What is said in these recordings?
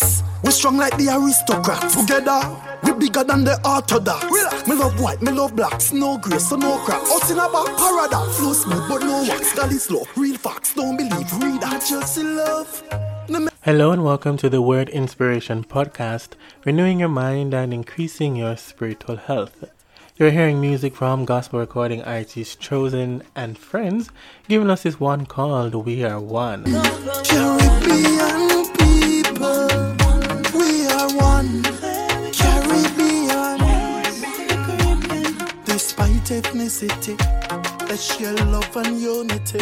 Relax. We strong like the aristocrats. Together, we bigger than the orthodox. Relax. Ah. Me love white, me love black. Snow gray, so no cracks. Out in a back, paradox. Flow smooth, but no wax. That is slow. Real facts, don't believe. Read that, just love. Hello and welcome to the Word Inspiration Podcast, renewing your mind and increasing your spiritual health. You're hearing music from gospel recording artists Chosen and Friends, giving us this one called We Are One. Caribbean and unity.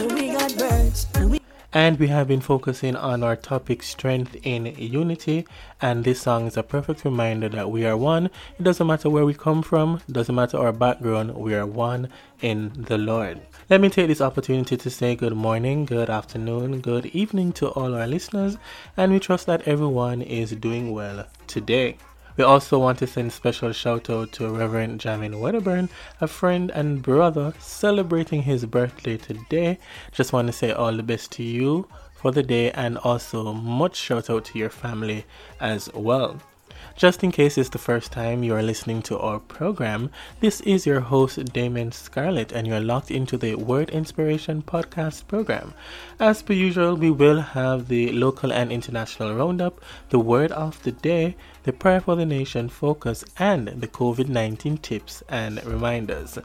We got birds and we And we have been focusing on our topic strength in unity. And this song is a perfect reminder that we are one. It doesn't matter where we come from, doesn't matter our background, we are one in the Lord. Let me take this opportunity to say good morning, good afternoon, good evening to all our listeners, and we trust that everyone is doing well today. We also want to send special shout out to Reverend Jamin Wedderburn, a friend and brother celebrating his birthday today. Just want to say all the best to you for the day and also much shout out to your family as well. Just in case it's the first time you are listening to our program, this is your host Damon Scarlett, and you're locked into the Word Inspiration podcast program. As per usual, we will have the local and international roundup, the word of the day, the prayer for the nation focus, and the COVID 19 tips and reminders.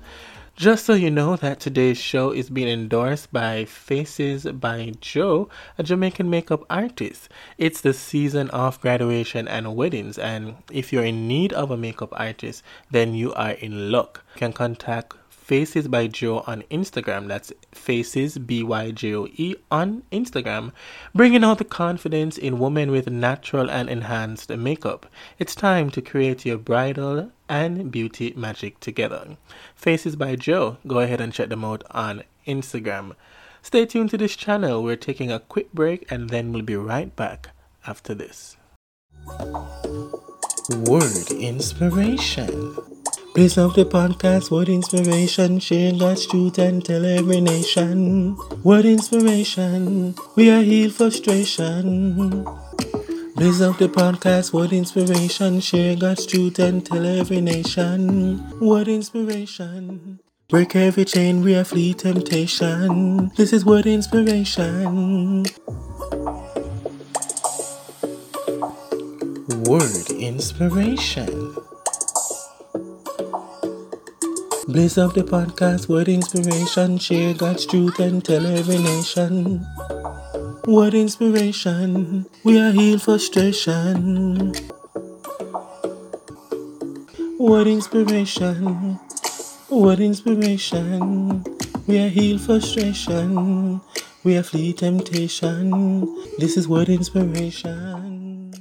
Just so you know that today's show is being endorsed by Faces by Joe, a Jamaican makeup artist. It's the season of graduation and weddings, and if you're in need of a makeup artist, then you are in luck. You can contact Faces by Joe on Instagram. That's Faces B Y J O E on Instagram, bringing out the confidence in women with natural and enhanced makeup. It's time to create your bridal and beauty magic together. Faces by Joe. Go ahead and check them out on Instagram. Stay tuned to this channel. We're taking a quick break and then we'll be right back after this. Word inspiration. Place of the podcast, word inspiration, share God's truth and tell every nation. Word inspiration, we are healed frustration. Blaze up the podcast, word inspiration, share God's truth and tell every nation. Word inspiration. Break every chain, we are flee temptation. This is word inspiration. Word inspiration. Blaze up the podcast, word inspiration, share God's truth and tell every nation. Word inspiration, we are healed frustration. Word inspiration, word inspiration, we are healed frustration. We are flee temptation. This is word inspiration.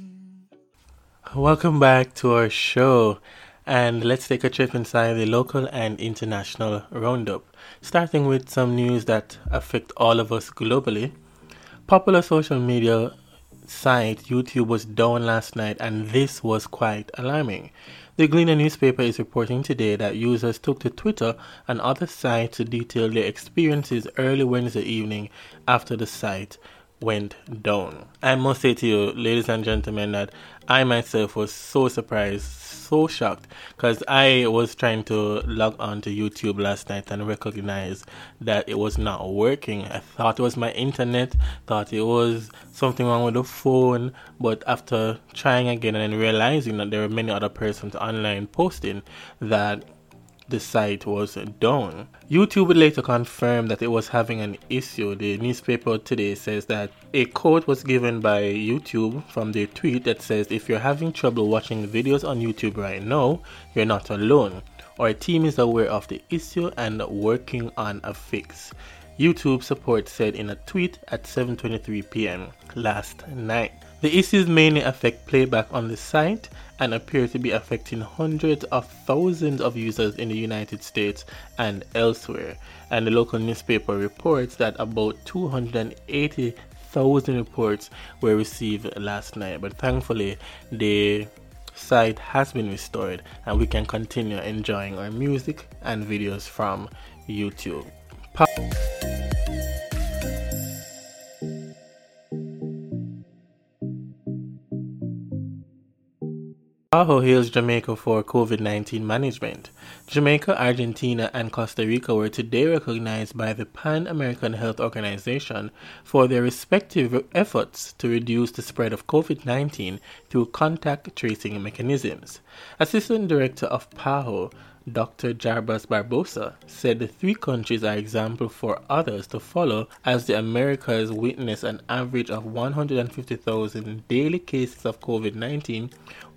Welcome back to our show. And let's take a trip inside the local and international roundup, starting with some news that affect all of us globally. Popular social media site YouTube was down last night, and this was quite alarming. The Gleaner newspaper is reporting today that users took to Twitter and other sites to detail their experiences early Wednesday evening after the site went down. I must say to you, ladies and gentlemen, that I myself was so surprised, so shocked, because I was trying to log on to YouTube last night and recognize that it was not working. I thought it was my internet, thought it was something wrong with the phone, but after trying again and realizing that there were many other persons online posting that the site was down. YouTube would later confirm that it was having an issue. The newspaper today says that a quote was given by YouTube from their tweet that says if you're having trouble watching videos on YouTube right now, you're not alone. Our team is aware of the issue and working on a fix. YouTube support said in a tweet at 7:23 p.m. last night. The issues mainly affect playback on the site and appear to be affecting hundreds of thousands of users in the United States and elsewhere. And the local newspaper reports that about 280,000 reports were received last night. But thankfully, the site has been restored and we can continue enjoying our music and videos from YouTube. Pa- PAHO hails Jamaica for COVID 19 management. Jamaica, Argentina, and Costa Rica were today recognized by the Pan American Health Organization for their respective efforts to reduce the spread of COVID 19 through contact tracing mechanisms. Assistant Director of PAHO, Dr. Jarbas Barbosa said the three countries are example for others to follow as the Americas witness an average of 150,000 daily cases of COVID-19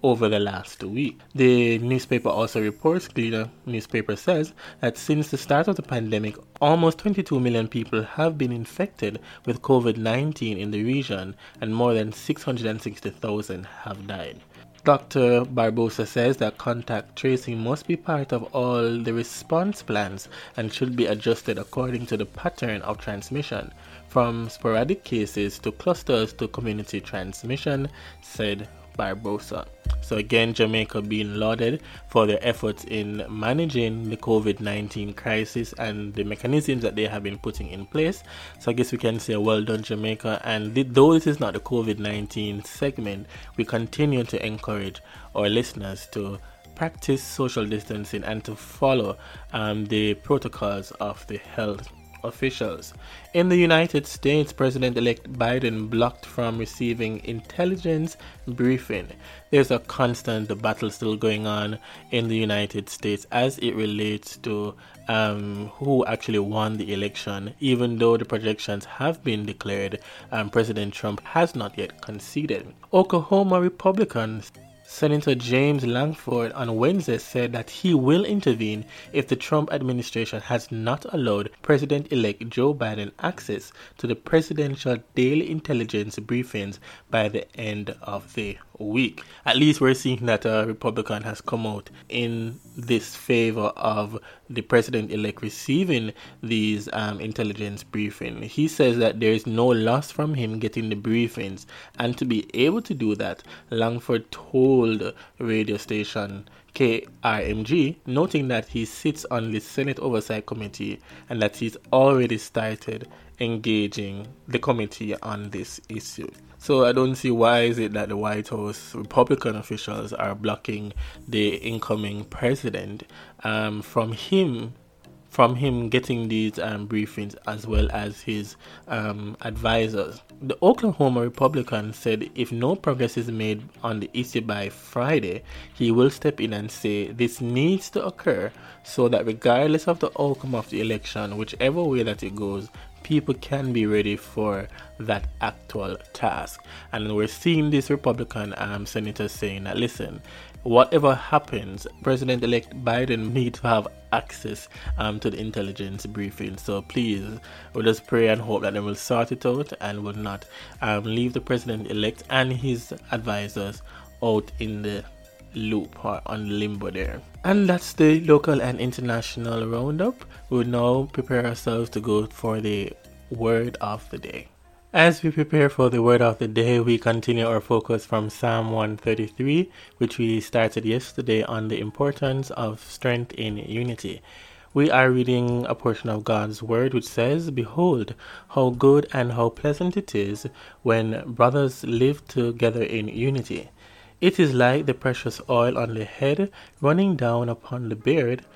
over the last week. The newspaper also reports, Gleaner newspaper says, that since the start of the pandemic, almost 22 million people have been infected with COVID 19 in the region and more than 660,000 have died. Dr. Barbosa says that contact tracing must be part of all the response plans and should be adjusted according to the pattern of transmission, from sporadic cases to clusters to community transmission, said Barbosa. So again, Jamaica being lauded for their efforts in managing the COVID-19 crisis and the mechanisms that they have been putting in place. So I guess we can say well done, Jamaica. And though this is not the COVID-19 segment, we continue to encourage our listeners to practice social distancing and to follow um, the protocols of the health officials. In the United States, President elect Biden blocked from receiving intelligence briefing. There's a constant battle still going on in the United States as it relates to um, who actually won the election. Even though the projections have been declared, um, President Trump has not yet conceded. Oklahoma Republicans Senator James Lankford on Wednesday said that he will intervene if the Trump administration has not allowed President elect Joe Biden access to the presidential daily intelligence briefings by the end of the week. At least we're seeing that a Republican has come out in this favor of the president elect receiving these um, intelligence briefings. He says that there is no loss from him getting the briefings, and to be able to do that, Lankford told radio station KRMG, noting that he sits on the Senate Oversight Committee and that he's already started engaging the committee on this issue. So I don't see why is it that the White House Republican officials are blocking the incoming president um, from him from him getting these um, briefings as well as his um, advisors. The Oklahoma Republican said if no progress is made on the issue by Friday, he will step in and say this needs to occur so that regardless of the outcome of the election, whichever way that it goes, people can be ready for that actual task. And we're seeing this Republican um, senator saying that, listen, whatever happens, President elect Biden needs to have access um, to the intelligence briefing. So please, we'll just pray and hope that they will sort it out and will not um, leave the president elect and his advisors out in the loop or on limbo there. And that's the local and international roundup. We'll now prepare ourselves to go for the word of the day. As we prepare for the word of the day, we continue our focus from Psalm 133, which we started yesterday on the importance of strength in unity. We are reading a portion of God's word which says, Behold, how good and how pleasant it is when brothers live together in unity. It is like the precious oil on the head running down upon the beard,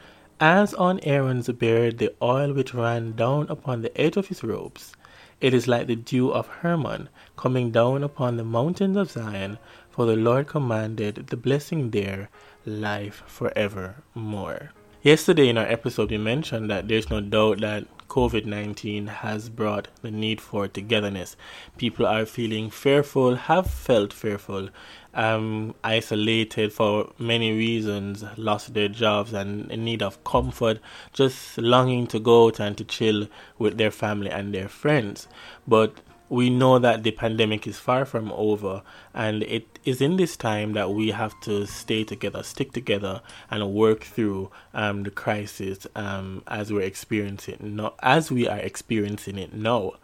as on Aaron's beard the oil which ran down upon the edge of his robes. It is like the dew of Hermon coming down upon the mountains of Zion, for the Lord commanded the blessing there, life forevermore. Yesterday in our episode, we mentioned that there's no doubt that COVID 19 has brought the need for togetherness. People are feeling fearful, have felt fearful, um, isolated for many reasons, lost their jobs and in need of comfort, just longing to go out and to chill with their family and their friends. But we know that the pandemic is far from over, and it is in this time that we have to stay together, stick together, and work through um, the crisis um, as we're experiencing no, as we are experiencing it now.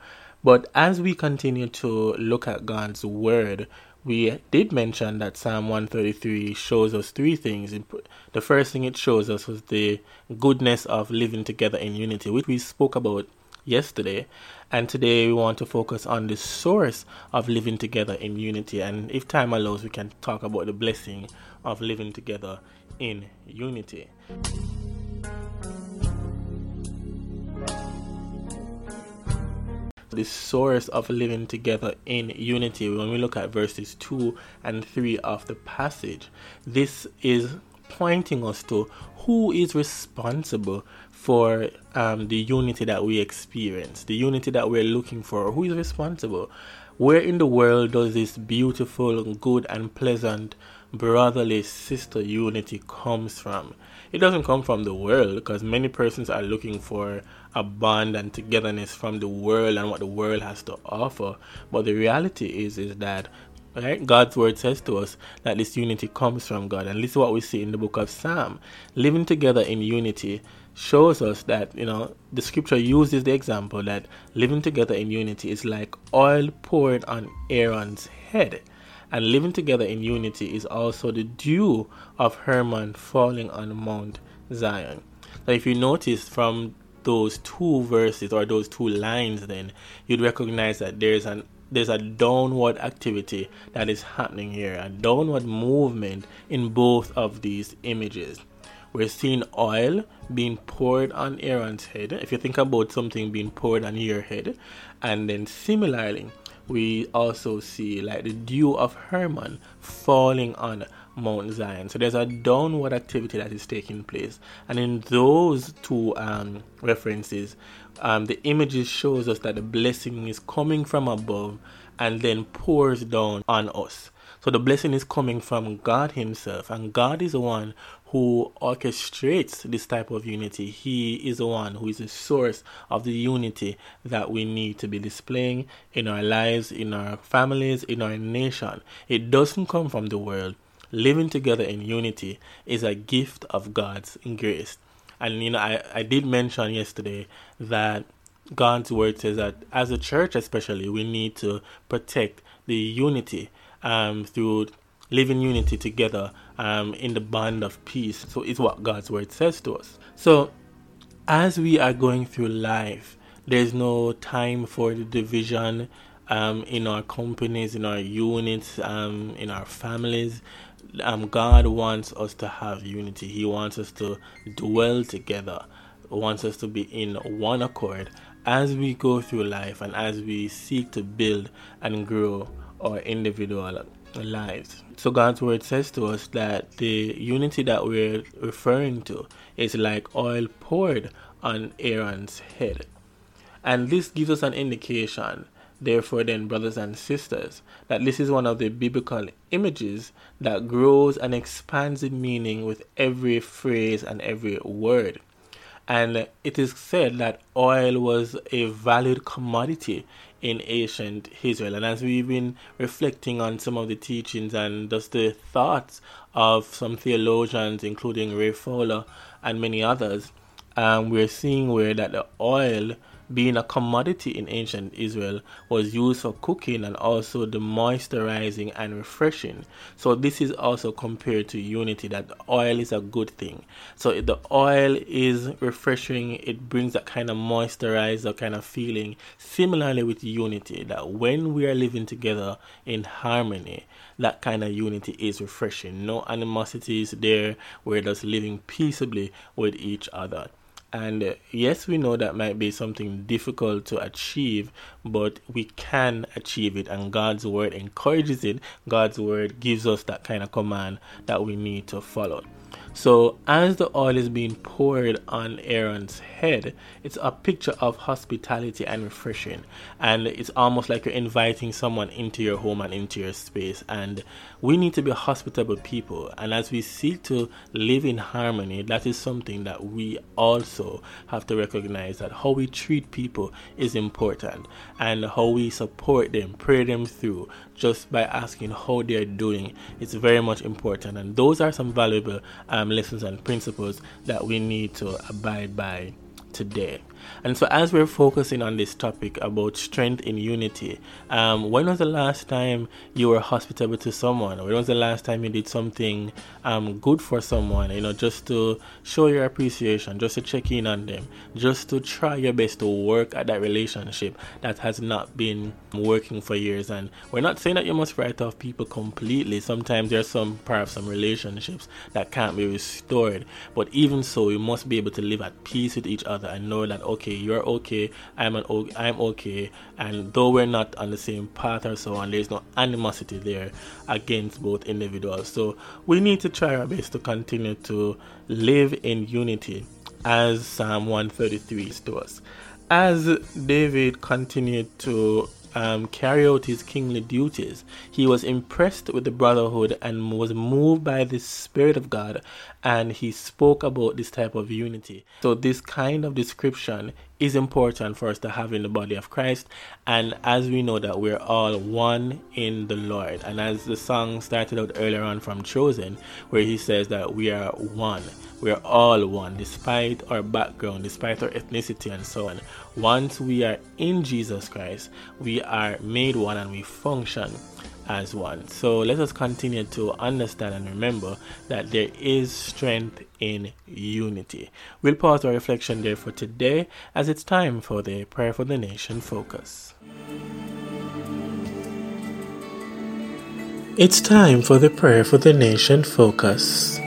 But as we continue to look at God's word, we did mention that Psalm 133 shows us three things. The first thing it shows us was the goodness of living together in unity, which we spoke about yesterday. And today we want to focus on the source of living together in unity. And if time allows, we can talk about the blessing of living together in unity. The source of living together in unity when we look at verses 2 and 3 of the passage. This is pointing us to who is responsible for um, the unity that we experience, the unity that we're looking for. Who is responsible? Where in the world does this beautiful, good, and pleasant brotherly sister unity comes from? It doesn't come from the world because many persons are looking for a bond and togetherness from the world and what the world has to offer. But the reality is is that Right? God's word says to us that this unity comes from God. And this is what we see in the book of Psalm. Living together in unity shows us that, you know, the scripture uses the example that living together in unity is like oil poured on Aaron's head. And living together in unity is also the dew of Hermon falling on Mount Zion. Now, if you notice from those two verses or those two lines, then you'd recognize that there's an there's a downward activity that is happening here, a downward movement in both of these images. We're seeing oil being poured on Aaron's head. If you think about something being poured on your head, and then similarly, we also see like the dew of Hermon falling on Mount Zion. So there's a downward activity that is taking place, and in those two um, references, um, the images shows us that the blessing is coming from above and then pours down on us. So the blessing is coming from God Himself, and God is the one who orchestrates this type of unity. He is the one who is the source of the unity that we need to be displaying in our lives, in our families, in our nation. It doesn't come from the world. Living together in unity is a gift of God's grace. And you know, I, I did mention yesterday that God's word says that as a church, especially, we need to protect the unity um, through living unity together um, in the bond of peace. So it's what God's word says to us. So as we are going through life, there's no time for the division um, in our companies, in our units, um, in our families um, God wants us to have unity. He wants us to dwell together. Wants us to be in one accord as we go through life and as we seek to build and grow our individual lives. So God's word says to us that the unity that we're referring to is like oil poured on Aaron's head. And this gives us an indication Therefore, then, brothers and sisters, that this is one of the biblical images that grows and expands in meaning with every phrase and every word. And it is said that oil was a valued commodity in ancient Israel. And as we've been reflecting on some of the teachings and just the thoughts of some theologians, including Ray Fowler and many others, um, we're seeing where that the oil being a commodity in ancient Israel, was used for cooking and also the moisturizing and refreshing. So this is also compared to unity that oil is a good thing. So the oil is refreshing, it brings that kind of moisturizer kind of feeling. Similarly with unity, that when we are living together in harmony, that kind of unity is refreshing. No animosity is there. We're just living peaceably with each other. And uh, yes, we know that might be something difficult to achieve, but we can achieve it, and God's word encourages it. God's word gives us that kind of command that we need to follow. So, as the oil is being poured on Aaron's head, it's a picture of hospitality and refreshing. And it's almost like you're inviting someone into your home and into your space. And we need to be hospitable people. And as we seek to live in harmony, that is something that we also have to recognize that how we treat people is important and how we support them, pray them through, just by asking how they're doing it's very much important and those are some valuable um, lessons and principles that we need to abide by today And so, as we're focusing on this topic about strength in unity, um, when was the last time you were hospitable to someone? When was the last time you did something um, good for someone? You know, just to show your appreciation, just to check in on them, just to try your best to work at that relationship that has not been working for years. And we're not saying that you must write off people completely. Sometimes there's some perhaps some relationships that can't be restored. But even so, you must be able to live at peace with each other and know that okay, you're okay, I'm an I'm okay, and though we're not on the same path or so on, there's no animosity there against both individuals. So we need to try our best to continue to live in unity as Psalm 133 to us. As David continued to um, carry out his kingly duties, he was impressed with the brotherhood and was moved by the Spirit of God, and he spoke about this type of unity. So, this kind of description is important for us to have in the body of Christ, and as we know that we're all one in the Lord, and as the song started out earlier on from Chosen, where he says that we are one. We're all one, despite our background, despite our ethnicity, and so on. Once we are in Jesus Christ, we are made one and we function as one. So let us continue to understand and remember that there is strength in unity. We'll pause our reflection there for today as it's time for the Prayer for the Nation focus. It's time for the Prayer for the Nation focus.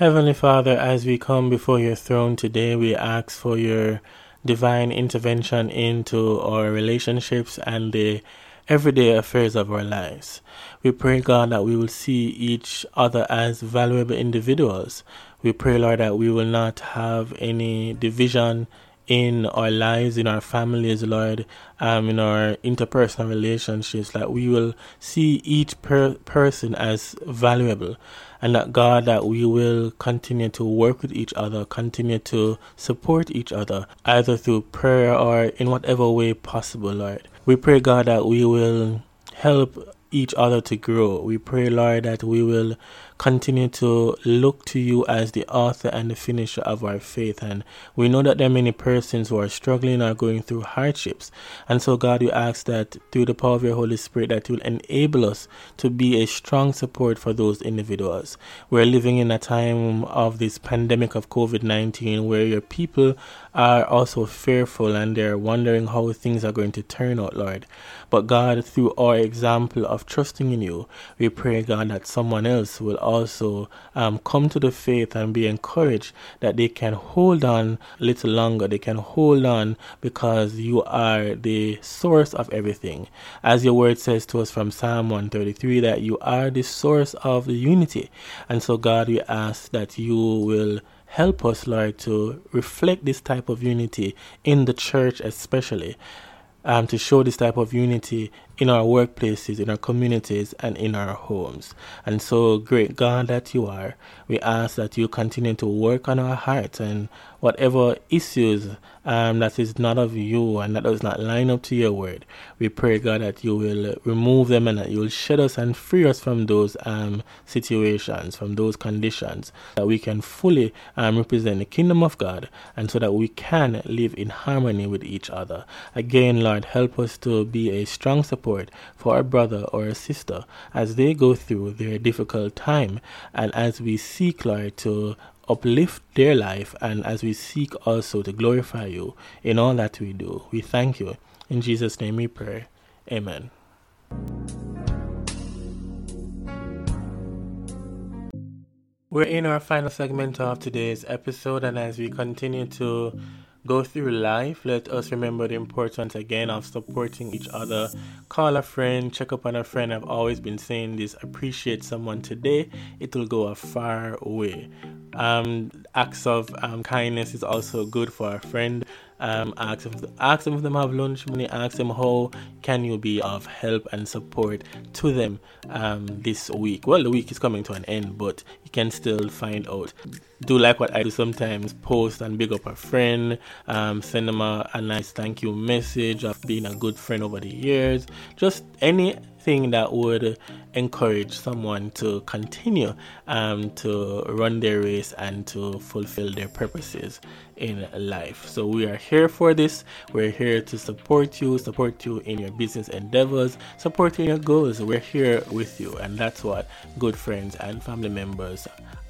Heavenly Father, as we come before your throne today, we ask for your divine intervention into our relationships and the everyday affairs of our lives. We pray, God, that we will see each other as valuable individuals. We pray, Lord, that we will not have any division in our lives, in our families, Lord, um, in our interpersonal relationships, that we will see each per- person as valuable and that God, that we will continue to work with each other, continue to support each other, either through prayer or in whatever way possible, Lord. We pray, God, that we will help each other to grow. We pray, Lord, that we will continue to look to you as the author and the finisher of our faith. And we know that there are many persons who are struggling or going through hardships. And so, God, we ask that through the power of your Holy Spirit, that you will enable us to be a strong support for those individuals. We're living in a time of this pandemic of COVID 19 where your people are also fearful and they're wondering how things are going to turn out, Lord. But God, through our example of trusting in you, we pray, God, that someone else will also um, come to the faith and be encouraged that they can hold on a little longer. They can hold on because you are the source of everything. As your word says to us from Psalm 133, that you are the source of the unity. And so, God, we ask that you will help us, Lord, to reflect this type of unity in the church, especially. Um, to show this type of unity in our workplaces, in our communities, and in our homes. And so, great God that you are, we ask that you continue to work on our hearts and whatever issues um, that is not of you and that does not line up to your word. We pray, God, that you will remove them and that you will shed us and free us from those um, situations, from those conditions, that we can fully um, represent the kingdom of God and so that we can live in harmony with each other. Again, Lord, help us to be a strong support for a brother or a sister as they go through their difficult time and as we seek, Lord, to uplift their life and as we seek also to glorify you in all that we do. We thank you. In Jesus' name we pray. Amen. We're in our final segment of today's episode, and as we continue to go through life, let us remember the importance again of supporting each other. Call a friend, check up on a friend. I've always been saying this appreciate someone today, it will go a far way. Um, acts of um, kindness is also good for a friend. Um, ask if ask them if them have lunch money. Ask them how can you be of help and support to them um, this week. Well, the week is coming to an end, but you can still find out. Do like what I do sometimes: post and big up a friend, um, send them a, a nice thank you message of being a good friend over the years. Just any thing that would encourage someone to continue um, to run their race and to fulfill their purposes in life. So we are here for this. We're here to support you, support you in your business endeavors, support you in your goals. We're here with you, and that's what good friends and family members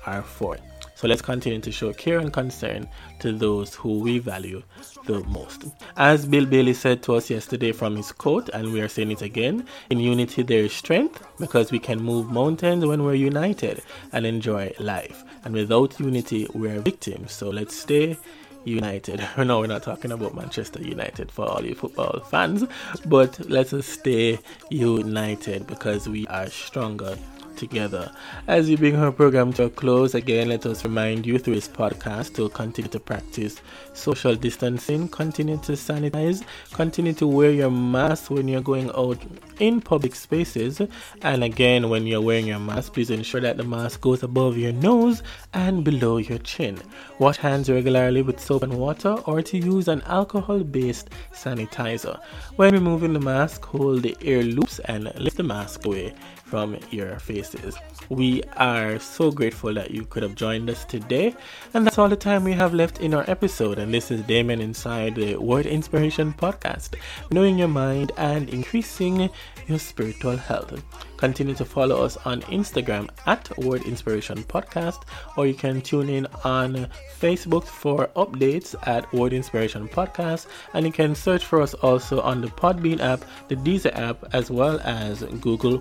are for. So let's continue to show care and concern to those who we value the most. As Bill Bailey said to us yesterday from his quote, and we are saying it again in unity there is strength because we can move mountains when we're united and enjoy life. And without unity, we're victims. So let's stay United. No, we're not talking about Manchester United for all you football fans, but let us stay united because we are stronger together. As we bring our program to a close, again, let us remind you through this podcast to continue to practice social distancing, continue to sanitize, continue to wear your mask when you're going out in public spaces. And again, when you're wearing your mask, please ensure that the mask goes above your nose and below your chin. Wash hands regularly with soap and water or to use an alcohol based sanitizer. When removing the mask, hold the ear loops and lift the mask away from your faces. We are so grateful that you could have joined us today, and that's all the time we have left in our episode. And this is Damon inside the Word Inspiration Podcast, knowing your mind and increasing your spiritual health. Continue to follow us on Instagram at Word Inspiration Podcast, or you can tune in on Facebook for updates at Word Inspiration Podcast, and you can search for us also on the Podbean app, the Deezer app, as well as Google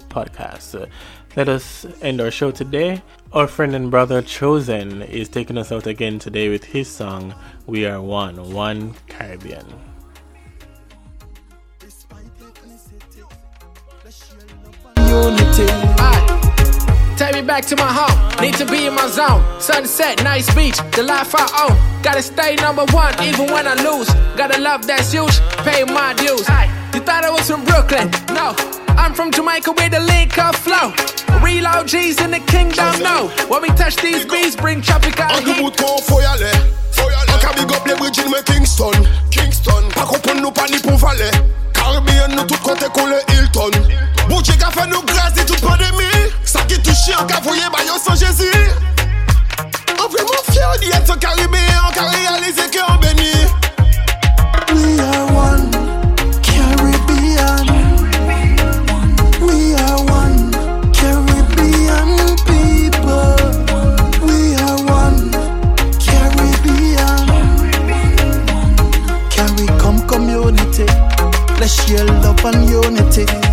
Podcasts. Let us end our show today. Our friend and brother Chosen is taking us out again today with his song We Are One, One Caribbean. Unity. Aye. Take me back to my home. Need to be in my zone. Sunset, nice beach, the life I own. Gotta stay number one, even when I lose. Gotta love that's huge, pay my dues. You thought I was from Brooklyn? No. I'm from Jamaica where the link of flow. Real OGs in the kingdom, no. When we touch these beats, bring tropical En heat. bout kon foyale An ka big up le bridge me Kingston? Kingston. Pak ou pon nou pa ni pou vale Caribbean nou tout kote koule Hilton. Bouche ka fe nou grâce di tout pandemi Sa ki touche an ka voye ba yo san Jésus. An vreman fier di et an Caribbean An ka realize ke an beni We are one Caribbean. Share love and unity.